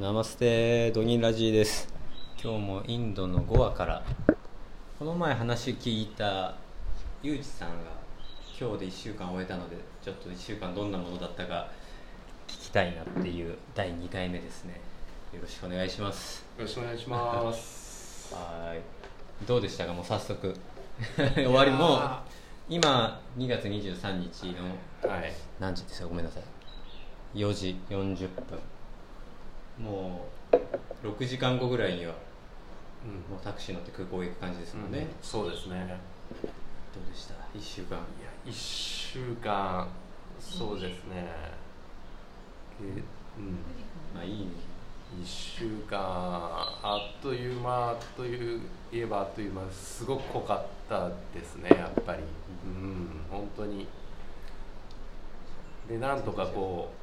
ナマステドニンラジーです。今日もインドのゴアからこの前話聞いたユージさんが今日で1週間終えたのでちょっと1週間どんなものだったか聞きたいなっていう第2回目ですね。よろしくお願いします。よろしくお願いします。はい。どうでしたか？もう早速。終わりもう今2月23日のはい。何時ですか？ごめんなさい。4時40分もう6時間後ぐらいにはうん。もうタクシー乗って空港行く感じですもんね、うん。そうですね。どうでした？1週間。いや1週間。そうですね。えうん。まあいいね。1週間。あっという間という言えばあっという間すごく濃かったですねやっぱり。うん。本当に。でなんとかこう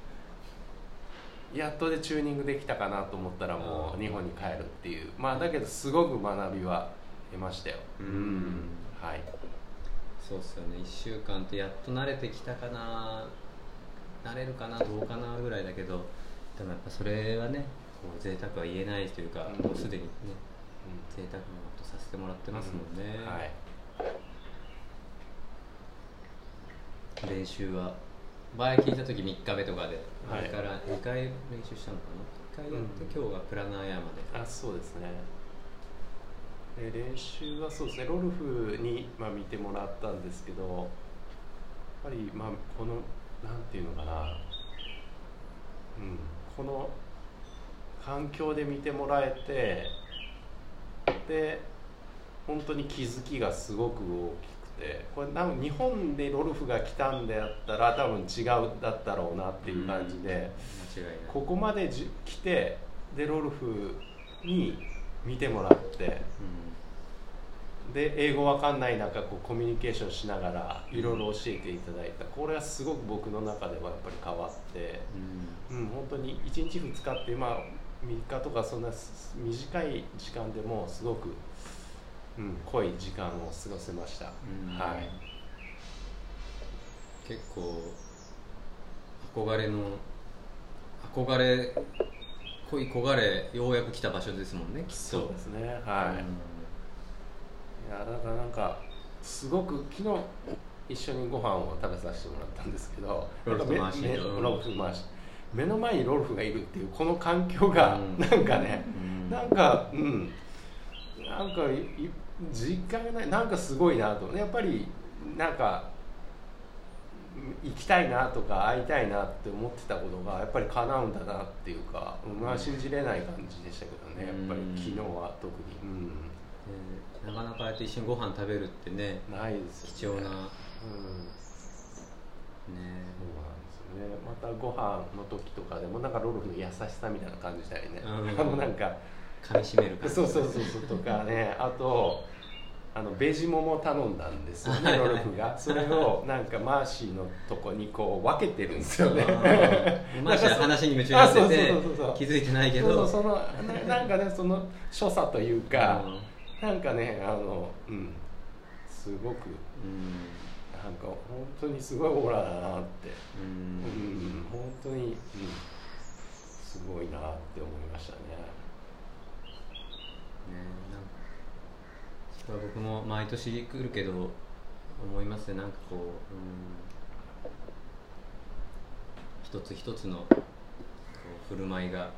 やっとでチューニングできたかなと思ったらもううん。日本に帰るっていう。まあだけどすごく学びは得ましたよ。うん。はい。そうっすよね。1週間ってやっと慣れてきたかな。慣れるかなどうかなぐらいだけどでもやっぱそれはねこう贅沢は言えないというか、うん。もうすでにね贅沢なことさせてもらってますもんね、はい。練習は前聞いた時3日目とかで、はい。あれから2回練習したのかな？1回やって、うん。今日がプラナーヤマで。あそうですね。で練習はそうですね。ロルフに、まあ、見てもらったんですけどやっぱり、まあ、このなんていうのかな、うん、この環境で見てもらえてで本当に気づきがすごく大きくて。これ多分日本でロルフが来たんであったら多分違うだったろうなっていう感じで。ここまでじ来てでロルフに見てもらって。で英語わかんない中こうコミュニケーションしながらいろいろ教えていただいた。これはすごく僕の中ではやっぱり変わって、うん。うん、本当に1日2日ってまあ3日とかそんなす短い時間でもすごく、うん、濃い時間を過ごせました、うん。はい。結構憧れの憧れ恋焦がれようやく来た場所ですもんねきっと。そうですね。はい、いやだからなんかすごく昨日一緒にご飯を食べさせてもらったんですけどロルフ回しうん。ロルフ回し目の前にロルフがいるっていうこの環境がうん。なんかね、うんなんかうん。なんかいい実感がない。なんかすごいなと。やっぱりなんか行きたいなとか会いたいなって思ってたことがやっぱり叶うんだなっていうか、うんまあ信じれない感じでしたけどね。やっぱり昨日は特に、うん、でなかなかああやって一緒にご飯食べるってねないですよね。貴重な。ねうん。そうなんですよね。またご飯の時とかでもなんかロルフの優しさみたいな感じしたりね、うん。あのなんか噛み締める感じ。そうそうそうそうとかねあとあのベジモモ頼んだんですよねロルフが。それをなんかマーシーのとこにこう分けてるんですよね。マーシーは話に夢中になってて気づいてないけそうどそうそのななんかねその所作というかうん。なんかねあのうん。すごくうん。なんか本当にすごいオーラだなって。ううんん。本当に、うん、すごいなって思いましたね。ねなんか僕も毎年来るけど思いますね。なんかこう、うん、一つ一つのこう振る舞いが。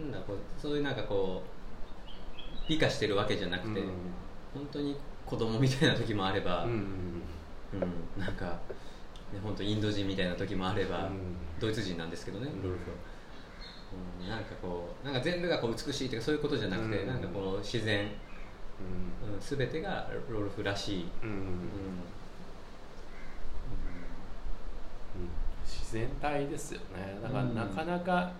なんだこうそういうなんかこう美化してるわけじゃなくて、うん。本当に子供みたいな時もあれば、うんうんなんか、ね、本当インド人みたいな時もあれば、うん。ドイツ人なんですけどね、なんかこうなんか全部がこう美しいとかそういうことじゃなくて、うん。なんかこう自然、うん、全てがロルフらしい、うん。うん。うん。自然体ですよね。だからうん。なかなか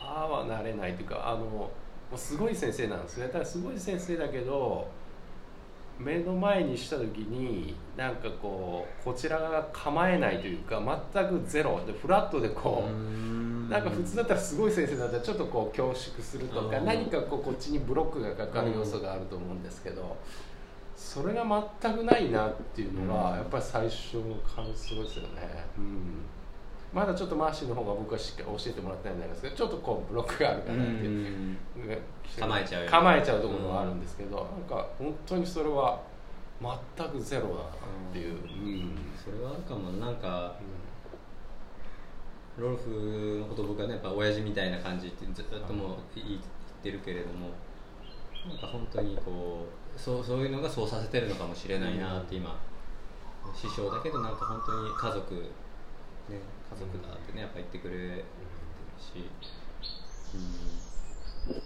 ああはなれないというかあのもうすごい先生なんですね。ただすごい先生だけど目の前にした時になんかこうこちらが構えないというか全くゼロ。でフラットでこう、うん。なんか普通だったらすごい先生だったらちょっとこう恐縮するとかうん。何かこうこっちにブロックがかかる要素があると思うんですけどそれが全くないなっていうのうん。がやっぱり最初の感想ですよね。うんまだちょっとマーシーの方が僕はしっかり教えてもらってないんですけどちょっとこうブロックがあるかなって構えちゃうよ構えちゃうところはあるんですけど、なんか本当にそれは全くゼロだなっていう、うん。それはあるかも。なんかロルフのこと僕はねやっぱ親父みたいな感じってずっともう言ってるけれどもなんか本当にこうそうそういうのがそうさせてるのかもしれないなって今、師匠だけどなんか本当に家族ね家族だってねやっぱ言ってくれてるし。うん。確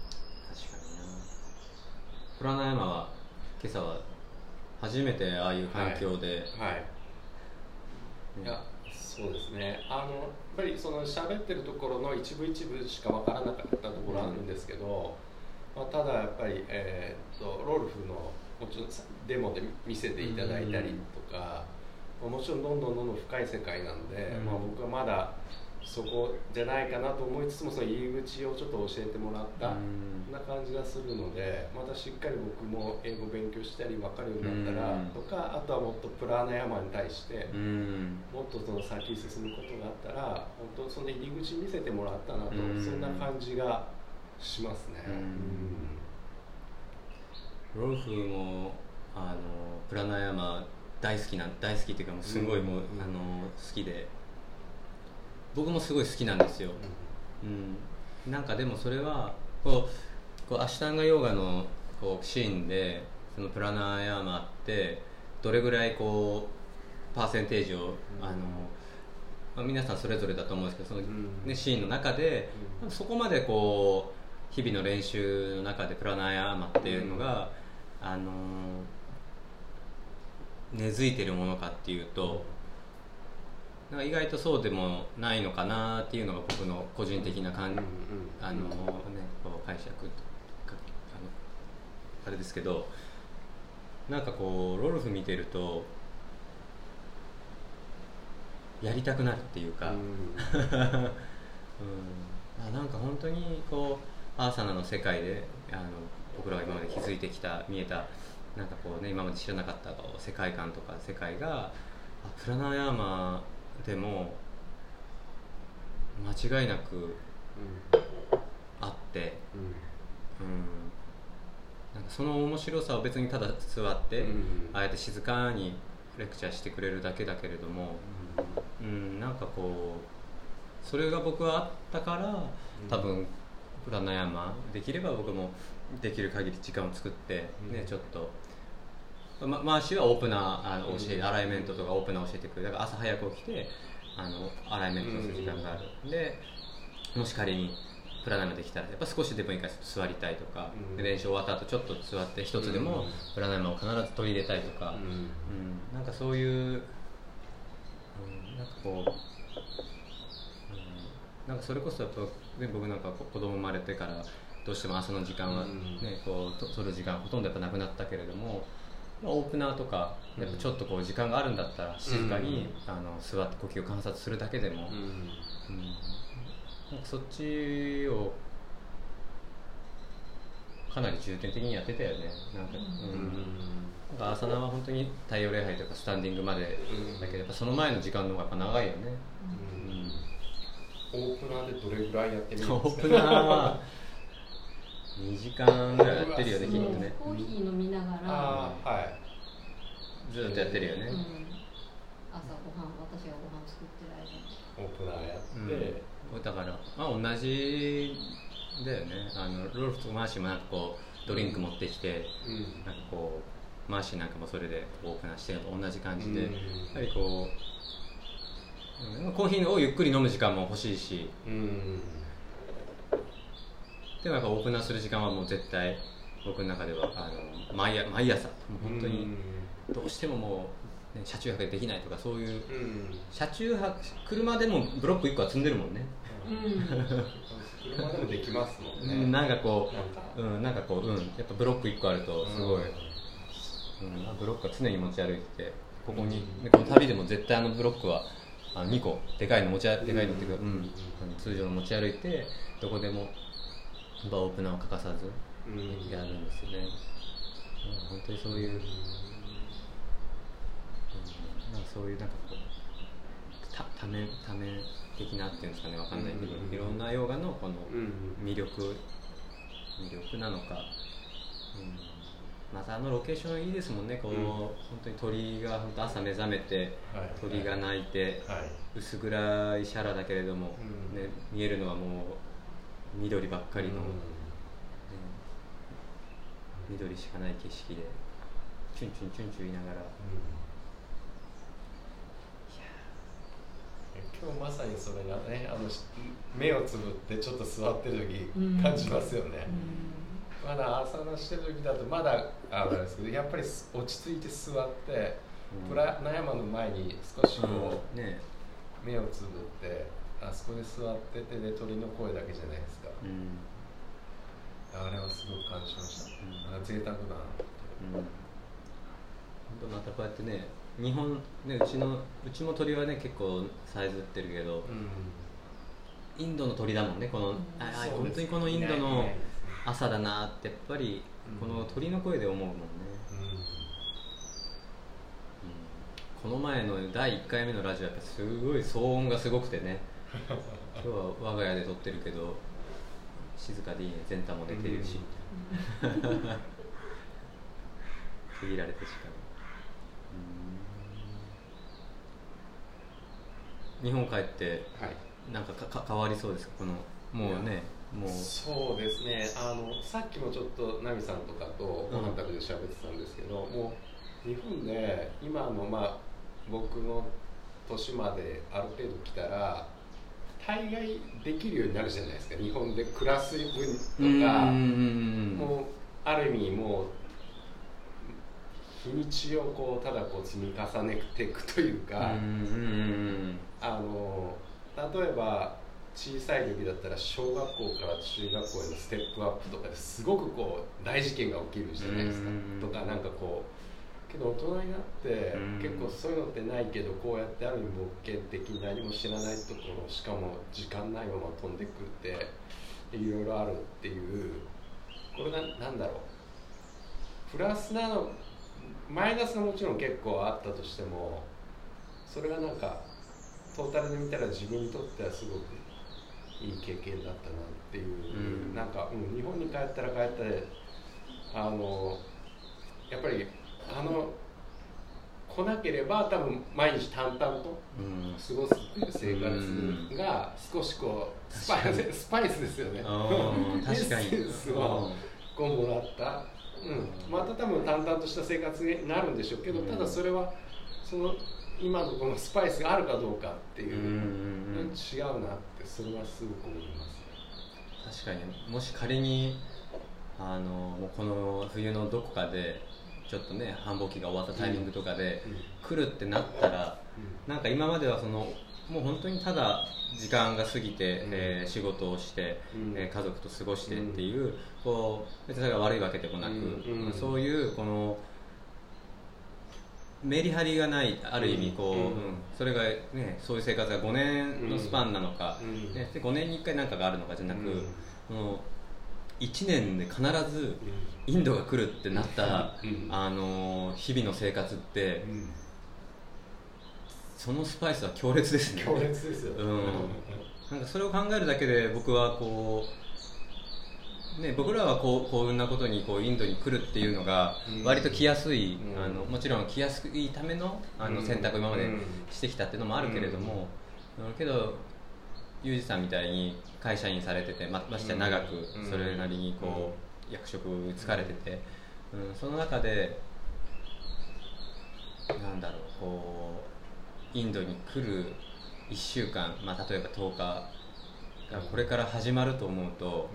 かにな。プラナヤマは今朝は初めてああいう環境で、はい、い。やそうですね。あのやっぱりその喋ってるところの一部一部しか分からなかったところあるんですけど、まあ、ただやっぱり、えー、っとロルフのもちろんデモで見せていただいたりとか、もちろんどんどんどんどん深い世界なんで、うん。まあ、僕はまだそこじゃないかなと思いつつもその入り口をちょっと教えてもらった。うん。な感じがするのでまたしっかり僕も英語勉強したり分かるようになったらうん。とかあとはもっとプラーナヤマに対してうん。もっとその先進むことがあったら本当その入り口見せてもらったなとうん。そんな感じがしますね。ロルフもあのプラナヤマ大好きな大好きっていうかもうすごいもう、うん。あの好きで。僕もすごい好きなんですよ、うん、なんかでもそれはこうこうアシュタンガヨガのこうシーンでそのプラナヤマってどれぐらいこうパーセンテージを、あのまあ、皆さんそれぞれだと思うんですけどその、うん。ね、シーンの中で、うん。そこまでこう日々の練習の中でプラナヤマっていうのが、あの根付いてるものかっていうと、なんか意外とそうでもないのかなっていうのが僕の個人的な感うんうんあのねこう解釈あれですけどなんかこうロルフ見てるとやりたくなるっていうか、う うんん。あなんか本当にこうアーサナの世界であの僕らが今まで気づいてきた見えたなんかこうね今まで知らなかった世界観とか世界があプラナヤーマでも間違いなくあって、うん。うん、なんかその面白さを別にただ座って、うん。ああやって静かにレクチャーしてくれるだけだけれども、うん、なんかこうそれが僕はあったから多分プラナヤマできれば僕もできる限り時間を作って、ねうん。ちょっと。ま、マーシーはオープナーあの教え、うん。アライメントとかオープナー教えてくれる。だから朝早く起きてあのアライメントする時間がある、でもし仮にプラナヤマできたらやっぱ少しでもいいから座りたいとか、うん。で練習終わった後ちょっと座って一つでもうん。プラナヤマを必ず取り入れたいとか、うん。うん、なんかそういう、うん、なんかこう、うん、なんかそれこそやっぱ、ね、僕なんかこ子供生まれてからどうしても朝の時間は、ねうん。こうと取る時間ほとんどやっぱなくなったけれども、まあ、オープナーとかやっぱちょっとこう時間があるんだったら静かに、あの座って呼吸を観察するだけでも、うん。うん。なんかそっちをかなり重点的にやってたよね。なんか、うん。なんか朝菜は本当に太陽礼拝とかスタンディングまでうんだけどやっぱその前の時間の方がやっぱ長いよね、オープナーでどれぐらいやってみるんですか？オープナーは2時間ぐらいやってるよねきっとね。コーヒー飲みながら、はいずっとやってるよね、うん、朝ごはん私がご飯作ってる間に。オープナーやって、うん、だから、まあ、同じだよね。あのロルフとマーシーもなんかこうドリンク持ってきて、うん。なんかこうマーシーなんかもそれでオープナーしてるのと同じ感じで、うん。やはりこう、うんコーヒーをゆっくり飲む時間も欲しいしうんでもやっぱオープナーする時間はもう絶対僕の中ではあの毎朝毎朝もう本当にどうしてももう、ね、車中泊でできないとかそういううん。車中泊車でもブロック1個は積んでるもんね、うん。車でもできますもんね、うん、なんかこなんか。う、うん、なんかこう、うん、やっぱブロック1個あるとすごい、うんブロックは常に持ち歩いててここに、うん。この旅でも絶対あのブロックはあの2個でかいの持ち歩でかいのっていうか、うん通常の持ち歩いてどこでもぱオープナーを欠かさずうん。やるんですよね、うん本当にそういう、うん、なんかそういうなんかこうたためため的なっていうんですかねわかんないけど、うんいろんな洋画のこのうん魅力魅力なのか、うん、またあのロケーションいいですもんねこう、うん。本当に鳥が本当朝目覚めてはい。鳥が鳴いて、はい。薄暗いシャラだけれども、うん。ね、見えるのはもう緑ばっかりの、うん。ね緑しかない景色でチュンチュンチュンチュン言いながら。今日まさにそれがねあのし目をつぶってちょっと座ってる時うん。感じますよね、うまだ朝のしてる時だとまだあれですけどやっぱりす落ち着いて座ってうん。プラナヤマの前に少しこう、ね。目をつぶってあそこで座っててで鳥の声だけじゃないですか。うん。あれはすごく感じました、うん。あ贅沢だな。うん。本当またこうやってね日本ねうちのうちも鳥はね結構さえずってるけどうん。インドの鳥だもんねこの、うんああ本当にこのインドの朝だなってやっぱりこうん。の鳥の声で思うもんね、うん。この前の第1回目のラジオやっぱすごい騒音がすごくてね今日は我が家で撮ってるけど静かでいいね。全太も出てるし、限られた時間うん。日本帰ってはい。なんかかか変わりそうですか？このもうねもう。そうですね。あのさっきもちょっとナミさんとかとご飯食べて喋ってたんですけど、もう日本で今のまあ僕の年まである程度来たら大概できるようになるじゃないですか。日本で暮らす分とかもうある意味もう日にちをこうただこう積み重ねていくというか、あの例えば小さい時だったら小学校から中学校へのステップアップとかですごくこう大事件が起きるじゃないですか。うん。とかなんかこうけど大人になってうん。結構そういうのってないけどこうやってある意味冒険的に何も知らないところしかも時間ないまま飛んでくっていろいろあるっていうこれがなんだろう。プラスなのマイナスがもちろん結構あったとしてもそれがなんかトータルで見たら自分にとってはすごくいい経験だったなっていう、うん。なんか、うん、日本に帰ったら帰ったであのやっぱりあの来なければ多分毎日淡々とうん。過ごすっていう生活が少しこうスパイススパイスですよね。確かに。エッセンスをこうもらった、うん、また多分淡々とした生活になるんでしょうけど、うん。ただそれはその今のこのスパイスがあるかどうかっていう、違うなってそれはすごく思います確かに。もし仮にあのこの冬のどこかでちょっとね繁忙期が終わったタイミングとかでうん。来るってなったらなんか今まではそのもう本当にただ時間が過ぎて、うん。えー仕事をして、うん。えー家族と過ごしてっていう,、こう別にそれが悪いわけでもなく、うん。うん。そういうこのメリハリがないある意味こう、それが、ね、そういう生活が5年のスパンなのか、うん。ね、で5年に1回何かがあるのかじゃなく、うん。この1年で必ずインドが来るってなった、うん。あの日々の生活って、うん。そのスパイスは強烈ですね。強烈ですよ、うん。なんかそれを考えるだけで僕はこう、ね、僕らはこう幸運なことにこうインドに来るっていうのがうん。割と来やすい、うん。あのもちろん来やすいためのあのうん。選択を今までうん。してきたっていうのもあるけれども、うん。けどユージさんみたいに会社員されててまましてや長くうん。それなりにこう役職疲れてて、うん、その中でなんだろうこうインドに来る1週間、まあ、例えば10日がこれから始まると思うと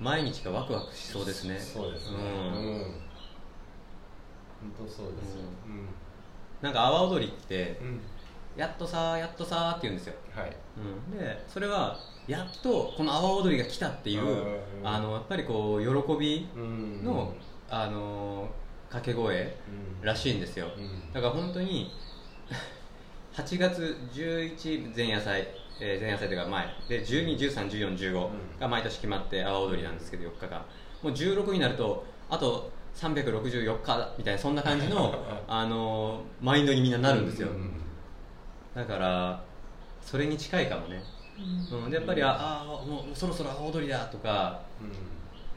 毎日がワクワクしそうですね。そうですね、うん。うん。本当そうですよ、うん。なんか阿波踊りってうんやっとさやっとさって言うんですよ、はい。うん、でそれはやっとこの阿波踊りが来たっていううん。あのやっぱりこう喜びうん。の、あの掛け声うん。らしいんですよ、うん。だから本当に 8月11前夜祭、えー前夜祭というか前。で12131415が毎年決まって阿波踊りなんですけど4日間。もう16になるとあと364日みたいなそんな感じの、あのーマインドにみんななるんですよ、うんだからそれに近いかもね、うん。うん、でやっぱりああーもうそろそろ阿波踊りだとか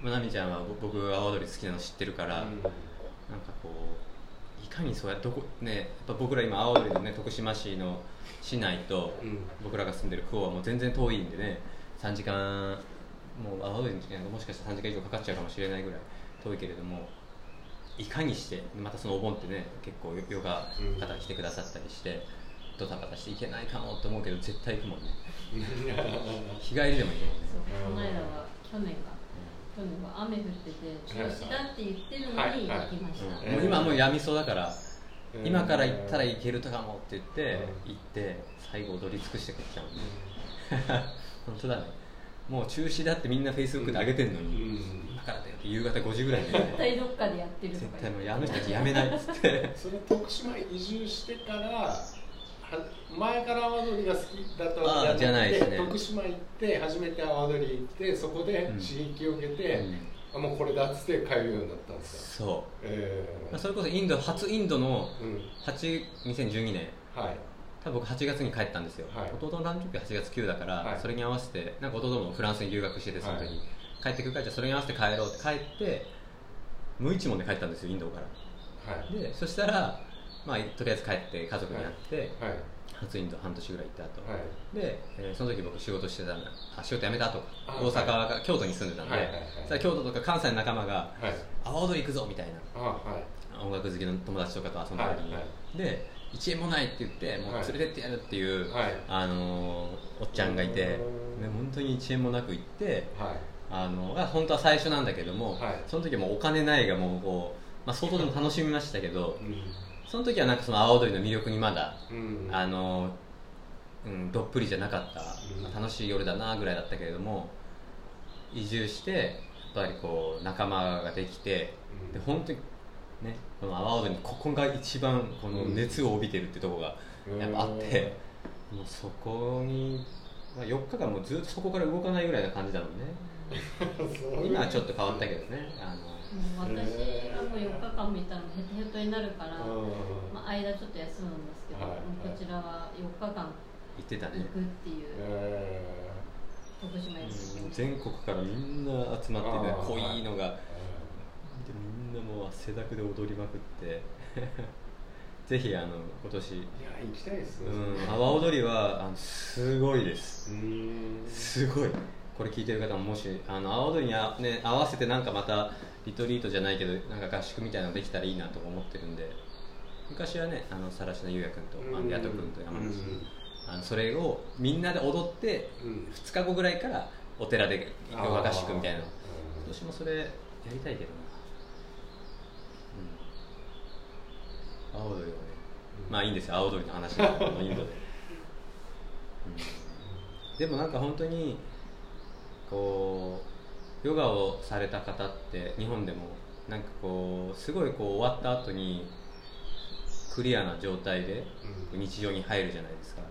まなみちゃんはぼ僕が阿波踊り好きなの知ってるから、なんかこういかにそうやってどこねやっぱ僕ら今阿波踊りのね徳島市の市内とうん。僕らが住んでる区はもう全然遠いんでね3時間もう阿波踊りの時間がもしかしたら3時間以上かかっちゃうかもしれないぐらい遠いけれどもいかにしてまたそのお盆ってね結構ヨヨガの方が来てくださったりして、ドタバタしていけないかもって思うけど絶対行くもんね。日帰りでも行くもんね。そうこの間は去年か。去年は雨降ってて中止だって言ってるのに行きました、うんもう今はもうやみそうだから、うん。今から行ったらいけるとかもって言って、うん行って最後踊り尽くしてくれちゃう。もん。ね 本当だね。もう中止だってみんなフェイスブックで上げてんのに、うん。今からだよって夕方5時ぐらいに。ね絶対どっかでやってると絶か対もうあの人たちやめないっつって。それ徳島移住してからは前から阿波踊りが好きだとあーやってじゃないですね。徳島行って初めて阿波踊り行ってそこでうん。刺激を受けて、うん。あもうこれだっつって通うようになったんですかそえう、まあそれこそインド初インドのーうん。8 2012年。はい。多分僕8月に帰ったんですよ、はい。弟の誕生日が8月9だから、はい。それに合わせてなんか弟もフランスに留学しててその時、はい帰ってくるからじゃあそれに合わせて帰ろうって帰って無一文で帰ったんですよインドから。はい。でそしたら、まあ、とりあえず帰って家族に会って、はい。初インド半年ぐらい行った後、はい。で、えーその時僕仕事してたのあ仕事辞めたと大阪が、京都に住んでたんで、はいは京都とか関西の仲間がはい「阿波踊り行くぞ」みたいな。音楽好きの友達とかと遊んだ時に、はいはで1円もないって言ってもう連れてってやるっていう、はい。あのーおっちゃんがいて、ねうん、本当に1円もなく行ってはい。あのあ本当は最初なんだけども、はい。その時はもうお金ないがもうこう、まあ、相当でも楽しみましたけどうんその時はなんかその阿波踊りの魅力にまだ、うん。あのうん、どっぷりじゃなかった、うん。楽しい夜だなぐらいだったけれども移住してやっぱりこう仲間ができてうん。で本当にねこの阿波踊りにここが一番この熱を帯びてるってとこがやっぱあって、もうそこに、まあ、4日間もうずっとそこから動かないぐらいな感じだもんね。今はちょっと変わったけどねあのもう私はもう4日間見たらヘトヘトになるから、うん。まあ、間ちょっと休むんですけど、はいこちらは4日間言ってたね行くっていうえ徳島行全国からみんな集まってね濃いのが。ーでみんなもう汗だくで踊りまくって。ぜひあの今年。いや行きたいです。ねうん。阿波踊りはあのすごいです。うん。すごいこれ聞いてる方ももしあの阿波踊りにあ、ね、合わせてなんかまたリトリートじゃないけどなんか合宿みたいなのできたらいいなとか思ってるんで。昔はねあの更科優也君とあの矢戸君と山口君あのそれをみんなで踊ってうん。2日後ぐらいからお寺で合宿みたいな。今年もそれやりたいけどな、うん、阿波踊りはねまあいいんですよ。阿波踊りの話がインドで、うん。でもなんか本当にこうヨガをされた方って日本でもなんかこうすごいこう終わった後にクリアな状態でうん。日常に入るじゃないですか。は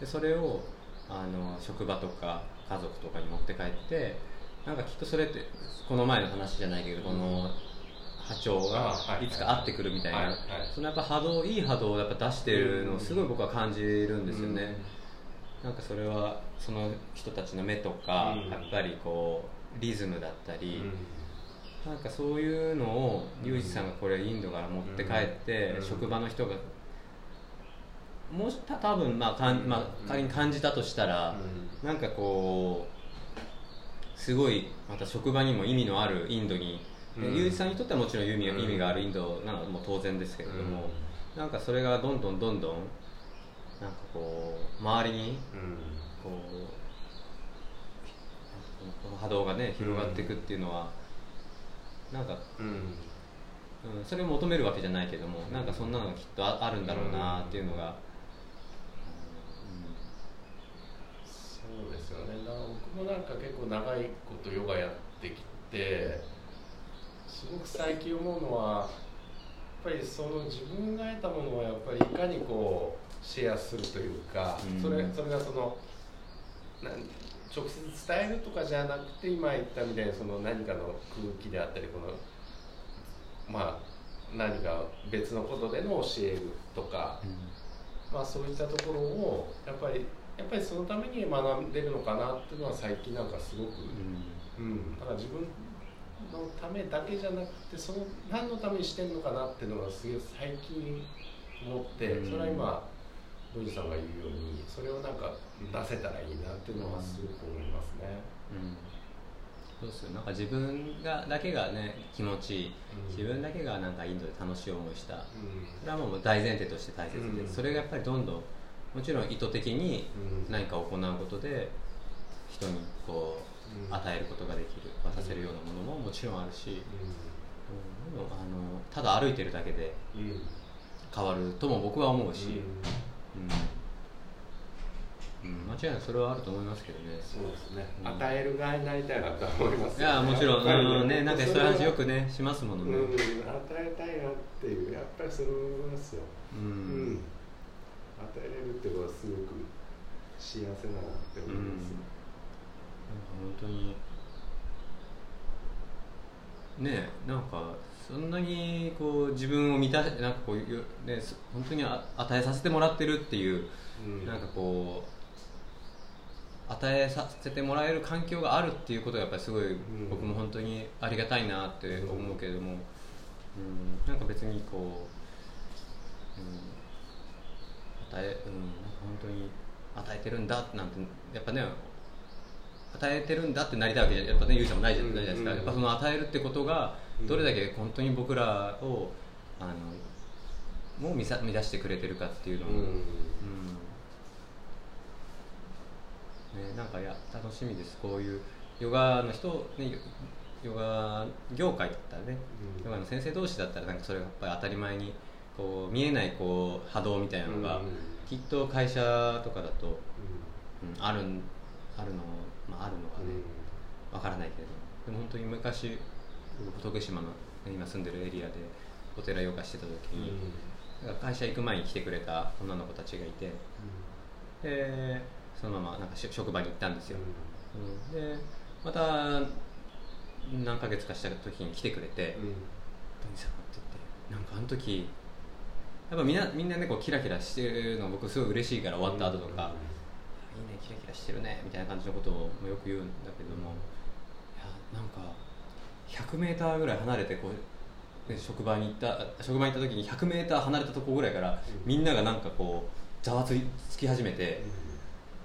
でそれをあの職場とか家族とかに持って帰ってなんかきっとそれってこの前の話じゃないけどこの波長がい。いつか合ってくるみたいな、そのやっぱ波動いい波動をやっぱ出してるのをすごい僕は感じるんですよね、なんかそれはその人たちの目とか、うん。やっぱりこうリズムだったいり、なんかそういうのをユージさんがこれインドから持って帰って、うん。職場の人がもした多分まあかん、まあ、仮に感じたとしたら、なんかこうすごいまた職場にも意味のあるインドに、でうん。ユージさんにとってはもちろん意味,、うん意味があるインドなのはもう当然ですけれども、なんかそれがどんどんどんどんなんかこう周りにこうこの波動がね広がっていくっていうのは、なんか、うん、それを求めるわけじゃないけどもなんかそんなのがきっとああるんだろうなっていうのが、そうですよね。な僕もなんか結構長いことヨガやってきてすごく最近思うのはやっぱりその自分が得たものをやっぱりいかにこうシェアするというか、うん。それそれがその直接伝えるとかじゃなくて今言ったみたいにその何かの空気であったりこのまあ何か別のことでの教えるとか、まあ、そういったところをやっぱりやっぱりそのために学んでるのかなっていうのは最近なんかすごく、うん、だから自分のためだけじゃなくてその何のためにしてんのかなっていうのがすげえ最近思って、うん。それは今ロジさんが言うようにそれをなんか出せたらいいなっていうのはすごく思いますね。うん。そうですよ。なんか自分がだけがね気持ちいい。うん。自分だけがなんかインドで楽しい思いした。うん。それはもう大前提として大切で、うん。それがやっぱりどんどんもちろん意図的にうん。何かを行うことで人にこううん。与えることができる。渡せるようなものももちろんあるし、うん。あのただ歩いてるだけで変わるとも僕は思うし、うん。うん。うん、間違いないそれはあると思いますけどね。そうですね、うん与える側になりたいなと思いますいやもちろん、うんね、なんかそういう話よくねねしますものうん、ね、与えたいなっていうやっぱりそれ思いますよ、ううん。与えれるってことはすごく幸せだなって思います、なんか本当にねえなんかそんなにこう自分を満たなんかこうよねそ本当にあ与えさせてもらってるっていう、うん。なんかこう与えさせてもらえる環境があるっていうことがやっぱりすごい、ん。僕も本当にありがたいなって思うけれども、うん、なんか別にこう、うん、与え、うん、なんか本当に与えてるんだなんてやっぱね与えてるんだってなりたいわけじゃやっぱねゆうちゃんもないじゃないですか、うんやっぱその与えるってことがうん。どれだけ本当に僕らをあのもう満た満たしてくれてるかっていうのを、うん。うん。ね、なんかいや楽しみです。こういうヨガの人、ね、ヨヨガ業界だったらね、うん。ヨガの先生同士だったらなんかそれがやっぱり当たり前にこう見えないこう波動みたいなのが、うんきっと会社とかだと、うん、あるんあるの、まあ、あるのかね、わからないけれど。もでも本当に昔僕徳島の今住んでるエリアでお寺ヨガしてた時に、会社行く前に来てくれた女の子たちがいてでそのままなんかし職場に行ったんですよ、うん。でまた何ヶ月かした時に来てくれて「うんさん」って言ってなんかあの時やっぱみんなみんなねこうキラキラしてるの僕すごい嬉しいから終わった後とか、いいねキラキラしてるねみたいな感じのことをよく言うんだけどもいやなんか 100m ぐらい離れてこう、ね、職場に行った職場に行った時に 100m 離れたとこぐらいから、うん。みんながなんかこうざわついつき始めて、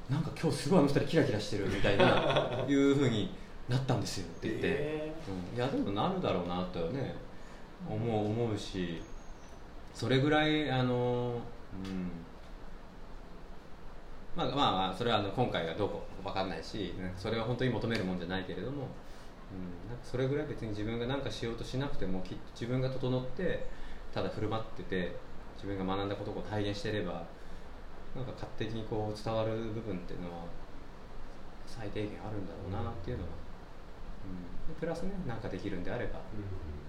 なんか今日すごいあの二人キラキラしてるみたいな いうふうになったんですよって言って、えうん、いやでもなるだろうなとはね思う思うしそれぐらいあのうんまあまあまあそれはあの今回がどうかわかんないしそれは本当に求めるもんじゃないけれども、うん、なんかそれぐらい別に自分が何かしようとしなくてもきっと自分が整ってただ振る舞ってて自分が学んだことを体現してればなんか勝手にこう伝わる部分っていうのは最低限あるんだろうなっていうのは、うん、プラスね何かできるんであれば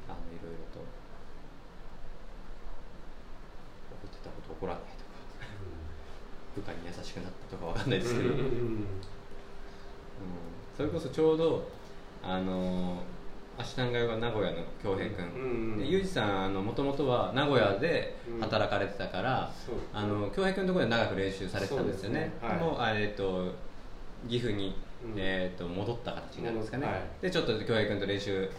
あのいろいろと怒ってたこと怒らないと。か部下に優しくなったとかわかんないですけど、うんそれこそちょうどあのアシュタンガヨガ名古屋の恭平君、うんでユージさんもともとは名古屋で働かれてたから、そう。あの恭平君のところで長く練習されてたんですよね。そうねはい。もうあえっと岐阜に、うん。えー、と戻った形になるんですかね、はい。でちょっと恭平君と練習はい。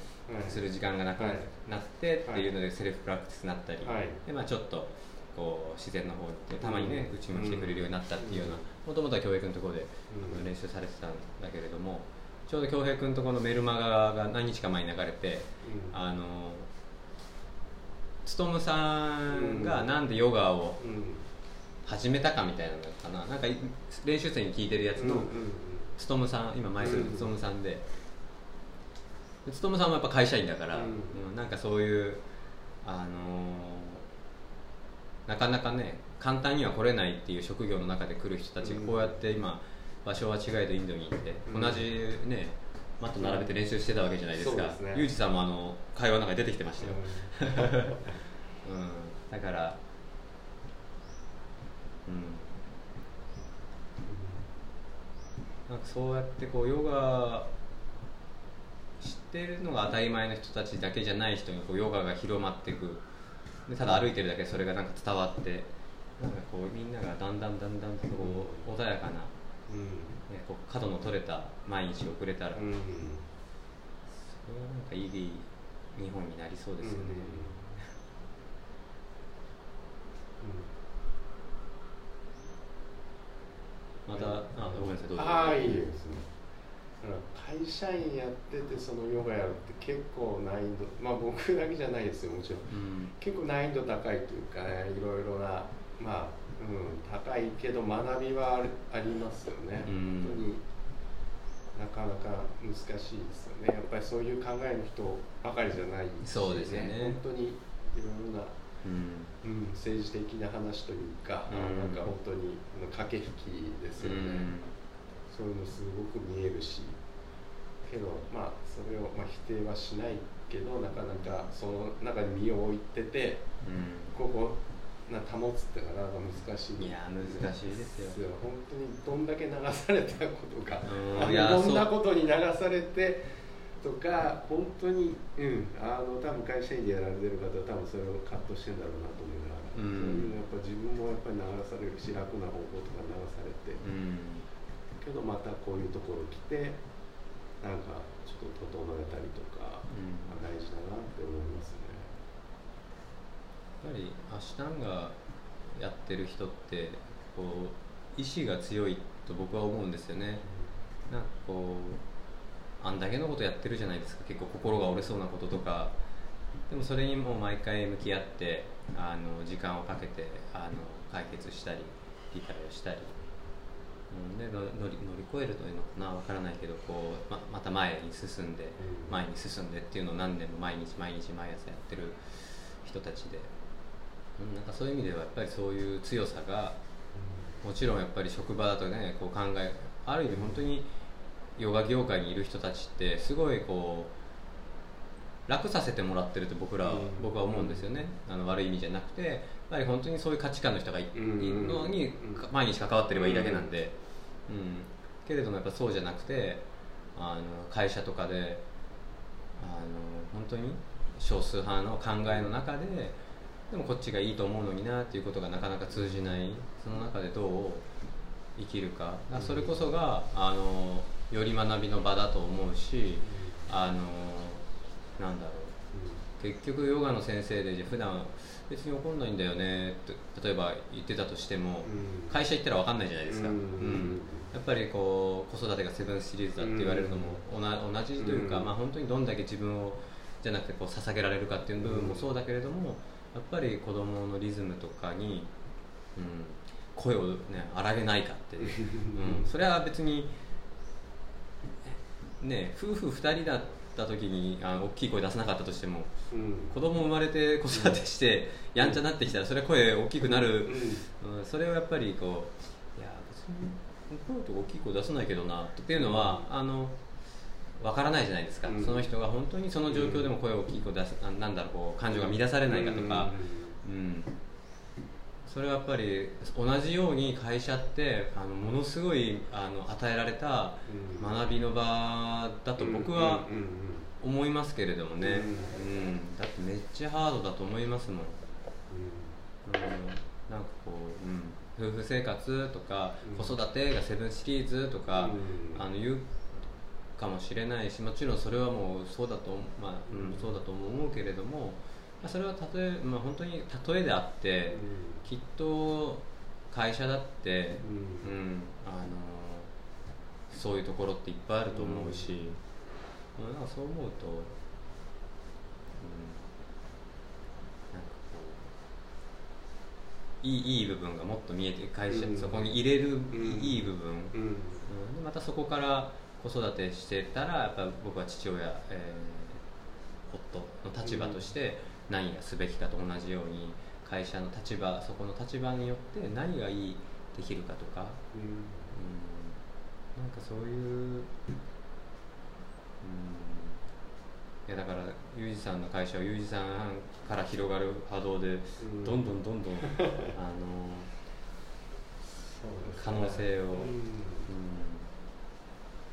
する時間がなくなってっていうのでセルフプラクティスになったり、はい。でまあ、ちょっとこう自然の方ってたまにねうち、にも来てくれるようになったっていうようなもともとは恭平君のところでうん。練習されてたんだけれどもちょうど恭平君のところのメルマガが何日か前に流れてうん。あの勉さんがなんでヨガをうん。始めたかみたいなのかな。なんかい練習生に聞いてるやつの勉さん今前するうん。勉さんで。で勉さんもやっぱ会社員だから、うん。うんなんかそういうあのーなかなかね簡単には来れないっていう職業の中で来る人たちがこうやって今場所は違えどインドに行って、うん。同じねマット並べて練習してたわけじゃないですか。そうユージさんもあの会話の中に出てきてましたよ、う うん、だからうん。なんかそうやってこうヨガ知ってるのが当たり前の人たちだけじゃない人にこうヨガが広まっていくでただ歩いてるだけでそれがなんか伝わってなんかこうみんながだんだんだんだんとこう穏やかな、うん。ね、こう角の取れた毎日を送れたら、うんうん。それはなんかいい日本になりそうですよね、またあごめんなさいどうぞ。ああいいですね会社員やっててそのヨガやるって結構難易度まあ僕だけじゃないですよもちろん。うん。結構難易度高いというかねいろいろなまあ、うん、高いけど学びはありますよね、うん。本当になかなか難しいですよね。やっぱりそういう考えの人ばかりじゃないし、そうですよね。本当にいろいろな、うん。うん、政治的な話というか、うん。なんか本当に駆け引きですよね、そういうのすごく見えるしけどまあそれを、まあ、否定はしないけどなかなかその中に身を置いててうん。ここな保つってなかなか難しい。いや難しいですよ。本当にどんだけ流されたことが、うんあのいやいろんなことに流されてとか本当にうんあの多分会社員でやられてる方は多分それを葛藤してんだろうなと思いながら、うん。そういうのやっぱ自分もやっぱり流されるし楽な方法とか流されて、うんけどまたこういうところ来てなんかちょっと整えたりとか、うん。まあ大事だなって思いますね。やっぱりアシュタンガやってる人ってこう意志が強いと僕は思うんですよね。なんかこうあんだけのことやってるじゃないですか。結構心が折れそうなこととか。でもそれにもう毎回向き合ってあの時間をかけてあの解決したり理解をしたり、うん、での乗り乗り越えるというのかなわからないけどこうままた前に進んでうん。前に進んでっていうのを何年も毎日毎日毎朝やってる人たちで、うん、なんかそういう意味ではやっぱりそういう強さがもちろんやっぱり職場だとねこう考えある意味本当にヨガ業界にいる人たちってすごいこう楽させてもらってると僕らは、うん。僕は思うんですよね。あの悪い意味じゃなくてやっぱり本当にそういう価値観の人がい,、うん。のにうん。毎日関わってればいいだけなんで、うんけれどもやっぱそうじゃなくてあの会社とかであの本当に少数派の考えの中ででもこっちがいいと思うのになっていうことがなかなか通じない。その中でどう生きるか。かそれこそがあのより学びの場だと思うしあのなんだろう。結局ヨガの先生でじゃあ普段別に怒んないんだよねって例えば言ってたとしてもうん。会社行ったら分かんないじゃないですか、うん。うん。やっぱりこう子育てがセブンシリーズだって言われるのも同じというか、うん。まあ、本当にどんだけ自分をじゃなくてこう捧げられるかっていう部分もそうだけれどもやっぱり子供のリズムとかに、うん、声を、ね、荒げないかっていう、うん、それは別に、ね、夫婦2人だった時にあ大きい声出さなかったとしてもうん。子供生まれて子育てしてやんちゃになってきたらそれは声大きくなる、うん。うん、それをやっぱりこういや別に声とか大きい声出さないけどなっていうのはあのわからないじゃないですか、うん。その人が本当にその状況でも声を大きい声出す、あなんだろうこう感情が乱されないかとか、うん。それはやっぱり同じように会社ってあのものすごいあの与えられたうん。学びの場だと僕はうんうんうん思いますけれどもね、うん。うん。だってめっちゃハードだと思いますもん。うん。なんかこう、うん、夫婦生活とか、うん。子育てがセブンシリーズとか、うん。あの言うかもしれないしもちろんそれはもうそうだと,、まあうん、そうだと思うけれども、まあ、それは例え、まあ、本当に例えであって、きっと会社だって、ううんんあのそういうところっていっぱいあると思うし、うんなんかそう思うと、うん、なんかこういいいい部分がもっと見えて会社、うん。そこに入れるん。いい部分、うん。うん。でまたそこから子育てしてたらやっぱ僕は父親、えー夫の立場として何がすべきかと同じように会社の立場そこの立場によって何がいいできるかとか、うん、なんかそういう、うん、いやだからユージさんの会社はユージさんから広がる波動でうん。どんどんどんどん、あの可能性を。うん。うん。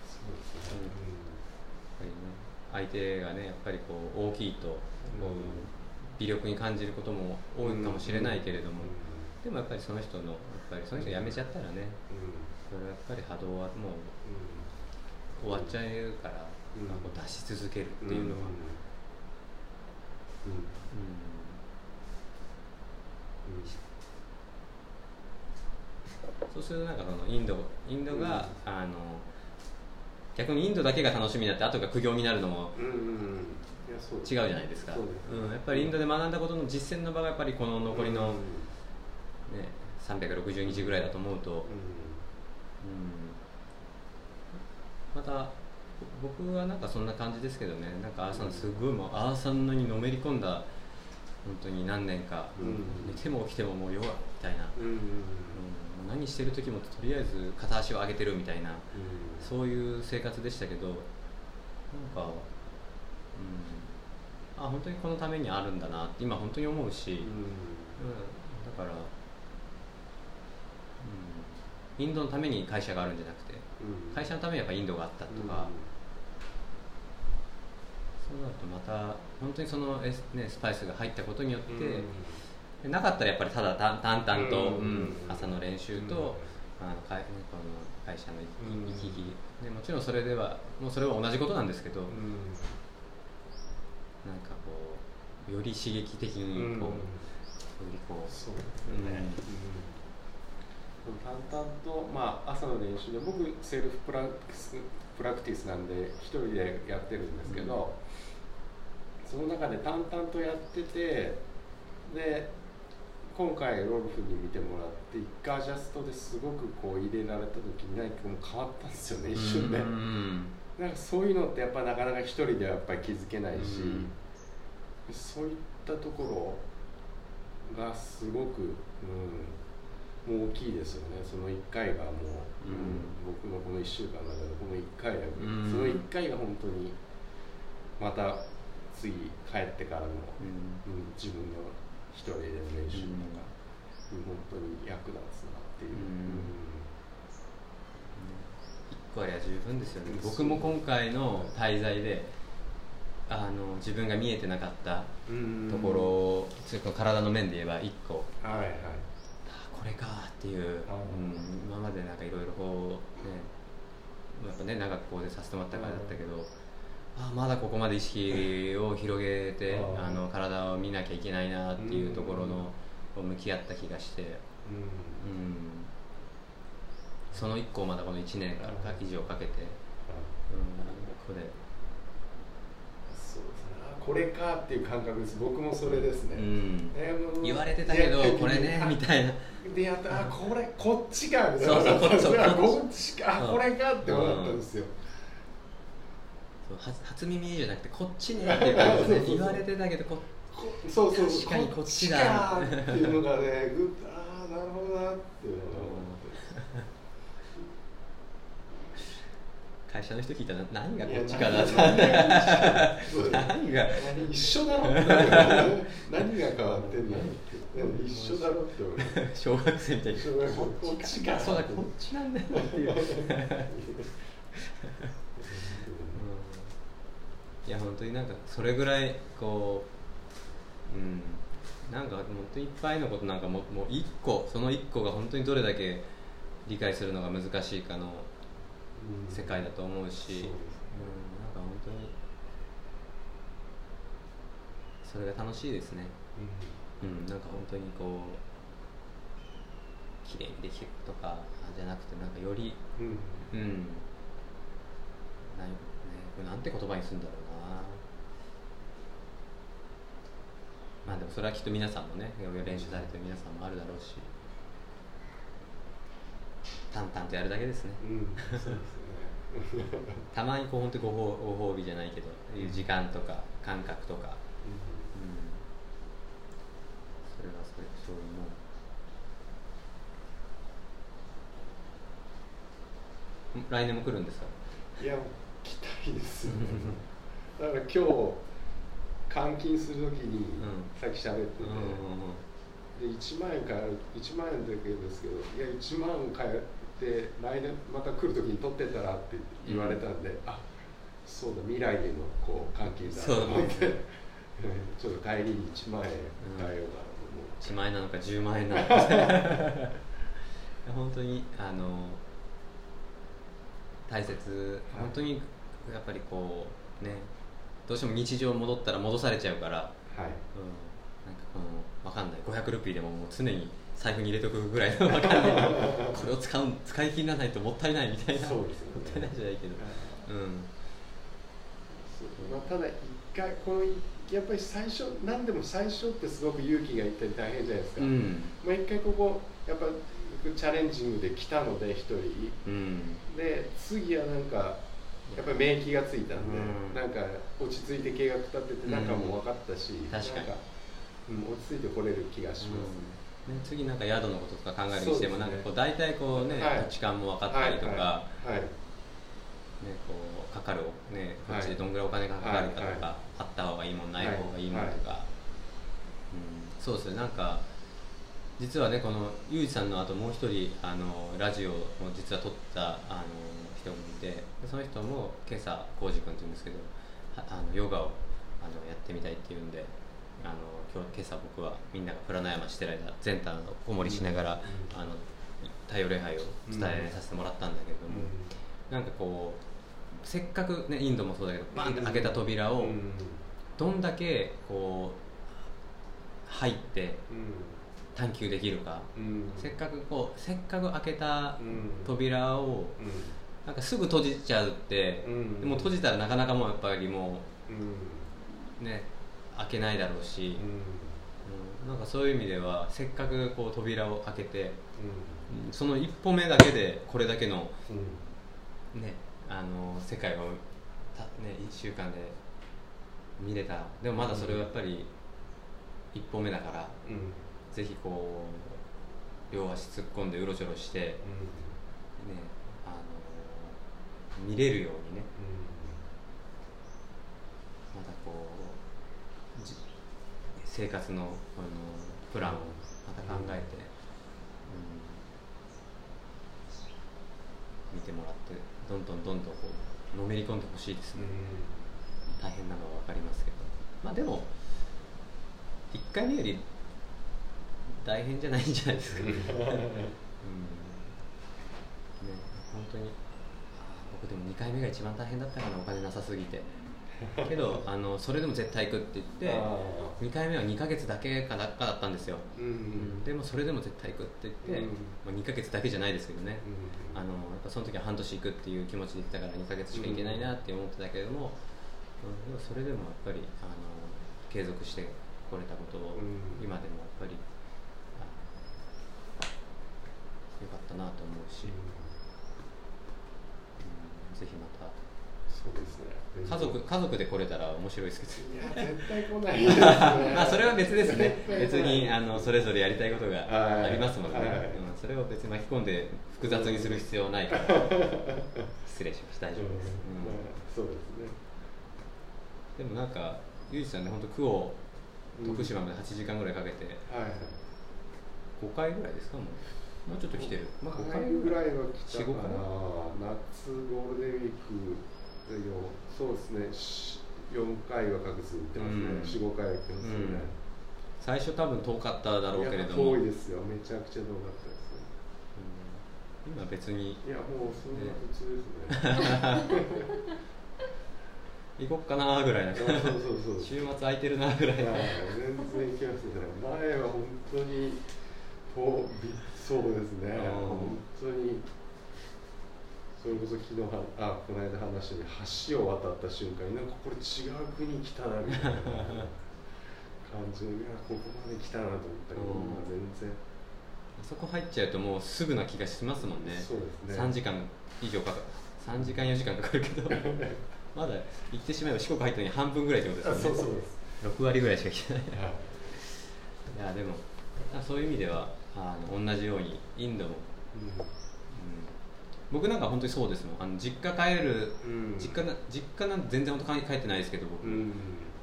そうですね。やっぱりね、相手がねやっぱりこう大きいと微力に感じることも多いかもしれないけれども、でもやっぱりその人のやっぱりその人辞めちゃったらねそれはやっぱり波動はもう終わっちゃうから、うん。まあこう出し続けるっていうのは、そうするとなんかそのインドインドが、あの逆にインドだけが楽しみになって後が苦行になるのも違うじゃないですか。やっぱりインドで学んだことの実践の場がやっぱりこの残りの、うん。ね、360日ぐらいだと思うと、うん。また僕はなんかそんな感じですけどね。なんかアーサンすごいもうアーサンのにのめり込んだ本当に何年か、うん。寝ても起きてももう弱みたいな、うんうんうん。うん。もう何してる時もとりあえず片足を上げてるみたいなうん。そういう生活でしたけどなんか、うん、あ本当にこのためにあるんだなって今本当に思うし、うん、だから、うん、インドのために会社があるんじゃなくてうん。会社のためにやっぱインドがあったとか、そうなるとまた本当にその、エスね、スパイスが入ったことによって、でなかったらやっぱりただ淡淡々と、うん。うん朝の練習と、あの会ねこの会社のうん。行き来でもちろんそれではもうそれは同じことなんですけど、うん。なんかこうより刺激的にこう、よりこうそうね、うん、淡々と、まあ、朝の練習で僕 self practice practice なんで一人でやってるんですけど、その中で淡々とやっててで今回ロルフに見てもらって一回アジャストですごくこう入れられた時に何かもう変わったんですよね一瞬で、うんうんなんかそういうのってやっぱなかなか一人ではやっぱり気づけないし、うん。そういったところがすごく、うん、大きいですよね。その1回がもう、うん。僕のこの1週間の中でこの1回だけ、うん。その1回が本当にまた次帰ってからの、うん。うん、自分の一人での練習。とか、うん本当に役立つなっていう。うん。1個ありゃ十分ですよね。うん。僕も今回の滞在であの自分が見えてなかったうん。ところうか体の面で言えば1個。はいはい。あこれかっていう、あうん、今までなんかいろいろこうねやっぱね長くここでさせてもらったからだったけど、あまだここまで意識を広げてああの体を見なきゃいけないなっていうところの、こう向き合った気がして、うん。うん、その1個をまだこの1年間か以上かけて、うん、ここで、これかっていう感覚です。僕もそれですね、うん、えー言われてたけどでこれねみたいな。でやったあこれこっちかみたいな。そうそうこっちそうあこっちかこれかって思ったんですよ、そう初初耳じゃなくてこっちねっていう感じで そうそうそう言われてたけどここそうそう確かにこっちだ。こっちかっていうのがねぐっとああなるほどなっていうのが思会社の人聞いたら何がこっちかな？何が一緒？だろって何が変わってんの？何一緒だろって小学生みたいに。こっちか。そうだこっちなんだよっていう。いや本当になんかそれぐらいこううん。なんか本当にいっぱいのことなんかもうもう一個その一個が本当にどれだけ理解するのが難しいかのうん世界だと思うし、そうん、なんか本当にそれが楽しいですね。うん。なんか本当にこう綺麗にできるとかじゃなくてなんかよりうん。うん。うんなんねこれなんて言葉にするんだろうな。まあでもそれはきっと皆さんもね練習されてる皆さんもあるだろうし淡々とやるだけですね。うんそうですね。たまにこう本当にご褒ご褒美じゃないけどいう時間とか感覚とか、うん、それはそれそういうもん。ん来年も来るんですか？いや来たいですだから今日監禁するときに、うん。さっき喋ってて、うんうんで1万円か1万円だけですけどいや1万変えて来年また来るときに取ってったらって言われたんで、あそうだ未来へのこう換金だと思って、ね。ちょっと帰りに1万円変えようかなと思って、1万円なのか10万円なのか。本当にあの大切。本当にやっぱりこうねどうしても日常戻ったら戻されちゃうから、はい。うん、なんかこの分かんない。500ルピーでももう常に財布に入れとくぐらいの分かんない。これを使う使い切らないともったいないみたいな。そうですよね。もったいないじゃないけど、うん。まあ、ただ一回このやっぱり最初何でも最初ってすごく勇気がいったり大変じゃないですか、うん。まあ、一回ここやっぱチャレンジングで来たので一人。うん。で次はなんかやっぱり免疫がついたんで、うん。なんか落ち着いて計画立てて中も分かったし、確かに。なんうん、落ち着いてこれる気がします。ね、ね、次なんか宿のこととか考えるにしても、ねなんかこう大体こうね、はい。土地勘も分かったりとか、はいはいね、こうかかるねこはい。っちでどんぐらいお金がかかるかとか、あった方がいいもんない方がいいもんはいとか、うん、そうですね。なんか実はねこのユージさんの後もう一人あのラジオを実は撮ったあの人もいてでその人も今朝浩司君って言うんですけどはあのヨガをあのやってみたいっていうんであの今日今朝僕はみんながプラナヤマしてる間全体のおもりしながら、うん。あの太陽礼拝を伝えさせてもらったんだけれども、なんかこうせっかくねインドもそうだけどバンって開けた扉をうん。どんだけこう入って探求できるか、うん。せっかくこうせっかく開けたうん。扉をなんかすぐ閉じちゃうって、うん。でも閉じたらなかなかもうやっぱりもうん。うね開けないだろうし、うん。うん。なんかそういう意味ではせっかくこう扉を開けて、うん。その一歩目だけでこれだけのうん。ね、あの世界をた、ね、1週間で見れた。でもまだそれはやっぱり一歩目だから、うん。ぜひこう両足突っ込んでうろちょろして、ね、あの見れるようにね。またこうじ生活のあのプランをまた考えて、うん。見てもらってどんどんどんどんこうのめり込んでほしいですね、大変なのは分かりますけど。まあでも1回目より大変じゃないんじゃないですかね、うん、ね本当に僕でも2回目が一番大変だったかなお金なさすぎて けどあのそれでも絶対行くって言ってあ2回目は2ヶ月だけかだかだったんですよ、ーうんうん。でもそれでも絶対行くって言って、うん。まあ、2ヶ月だけじゃないですけどね、うんあのやっぱその時は半年行くっていう気持ちで行ったから2ヶ月しか行けないなって思ってたけれども、うんでもそれでもやっぱりあの継続してこれたことをうん。今でもやっぱり、よかったなと思うし、うんぜひまたそうですね。家族家族で来れたら面白いですけど。いや絶対来ないですね。まあそれは別ですね。別にあのそれぞれやりたいことがはい。ありますもんね、はい。うん、それを別に巻き込んで複雑にする必要はないから。失礼しました大丈夫です、うんまあそうですね。うんでもなんかゆうじさんね本当区を徳島まで8時間ぐらいかけてはいはい。5回ぐらいですかもう。もうちょっと来てる、まあ、5 5回回ぐらいは来た4 5か回な。夏ゴールデンウィークよそうですね。4回は確実に行ってますね、うん。45回は行ってますよね、最初多分遠かっただろうけれども。遠いですよ。めちゃくちゃ遠かったですね。うん。今別に。いやもうそんな普通ですね。行こっかなぐらいな。週末空いてるなぐらい全然行きますね前は本当にそうですね。うん。本当にそれこそ昨日はあこの間話したように橋を渡った瞬間になんかこれ違う国来たなみたいな感じでいやここまで来たなと思ったけど、うんまあ全然。あそこ入っちゃうともうすぐな気がしますもんね。そうですね。3時間以上かかる。3時間4時間かかるけど まだ行ってしまえば四国入ったのに半分ぐらいってことあですよね。そうそうです、6割ぐらいしか来てない。はい。いやでもあそういう意味ではあの同じようにインドも、うん、僕なんか本当にそうですもんあの実家帰るうん。実家な実家なんて全然本当帰ってないですけど僕、うん。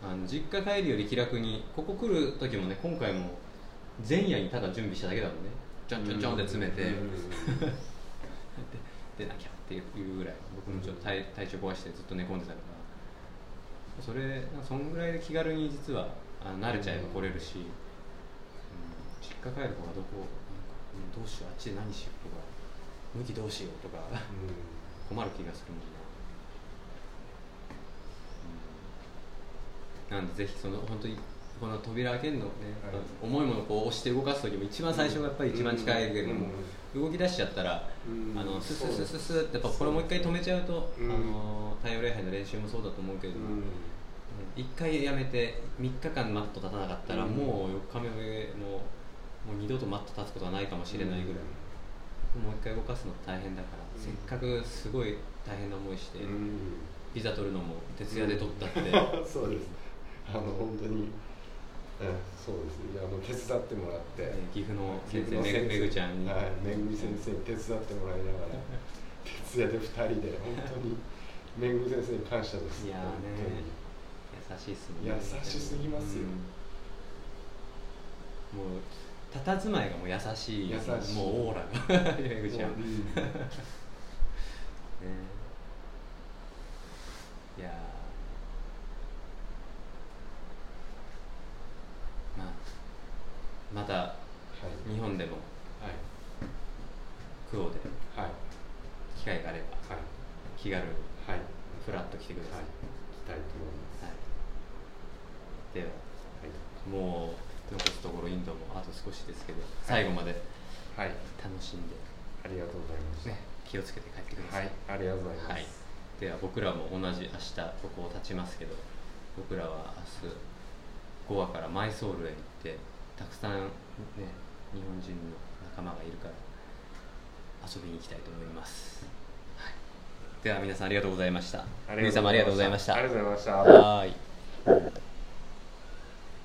あの実家帰るより気楽にここ来る時もね今回も前夜にただ準備しただけだもんね。ちょんちょん。ちょんって詰めて、うん。で出なきゃっていうぐらい。僕もちょっと体体調壊してずっと寝込んでたから。それそんぐらいで気軽に実はあの慣れちゃえば来れるし、うん。実家帰る子がどこどうしようあっちで何しようとか向きどうしようとか。困る気がするもんな、うん、なんでぜひその本当にこの扉開けるのね、はい。重いものをこう押して動かす時も一番最初がやっぱり一番近いけれども、動き出しちゃったら、うん。あのスッスッスッスッスッってやっぱこれもう一回止めちゃうと、うん。あの太陽礼拝の練習もそうだと思うけれども、うん。一回やめて3日間マット立たなかったら、うん。もう4日目ももう二度とマット立つことはないかもしれないぐらい、もう一回動かすの大変だから、うん。せっかくすごい大変な思いして、うん。ピザ取るのも徹夜で取ったって、そうです。あの本当に、うん、そうですね。あの手伝ってもらって、えー岐阜の先生。めぐちゃんに、はい、めぐみ先生に手伝ってもらいながら 徹夜で2人で本当にめぐみ先生に感謝です。いやね。優しいっすもん優しすぎますよ。うん。もう佇まいがもう優しい優しい。もうオーラが。ね、うん。いやー。まあまたはい。日本でもはい。クオではい。機会があればはい。気軽にはい。フラッと来てください、はい。来たいと思います。はい、でははい。もう残すところインドもあと少しですけど最後まで。はい。楽しんで、ありがとうございました、ね、気をつけて帰ってくださ、はいいありがとうございます、はい。では僕らも同じ明日ここを立ちますけど僕らは明日ゴアからマイソールへ行ってたくさん、ね、日本人の仲間がいるから遊びに行きたいと思います、はい、では皆さんありがとうございました。ありがとうございました。皆様ありがとうございました。ありがとうございました。はーい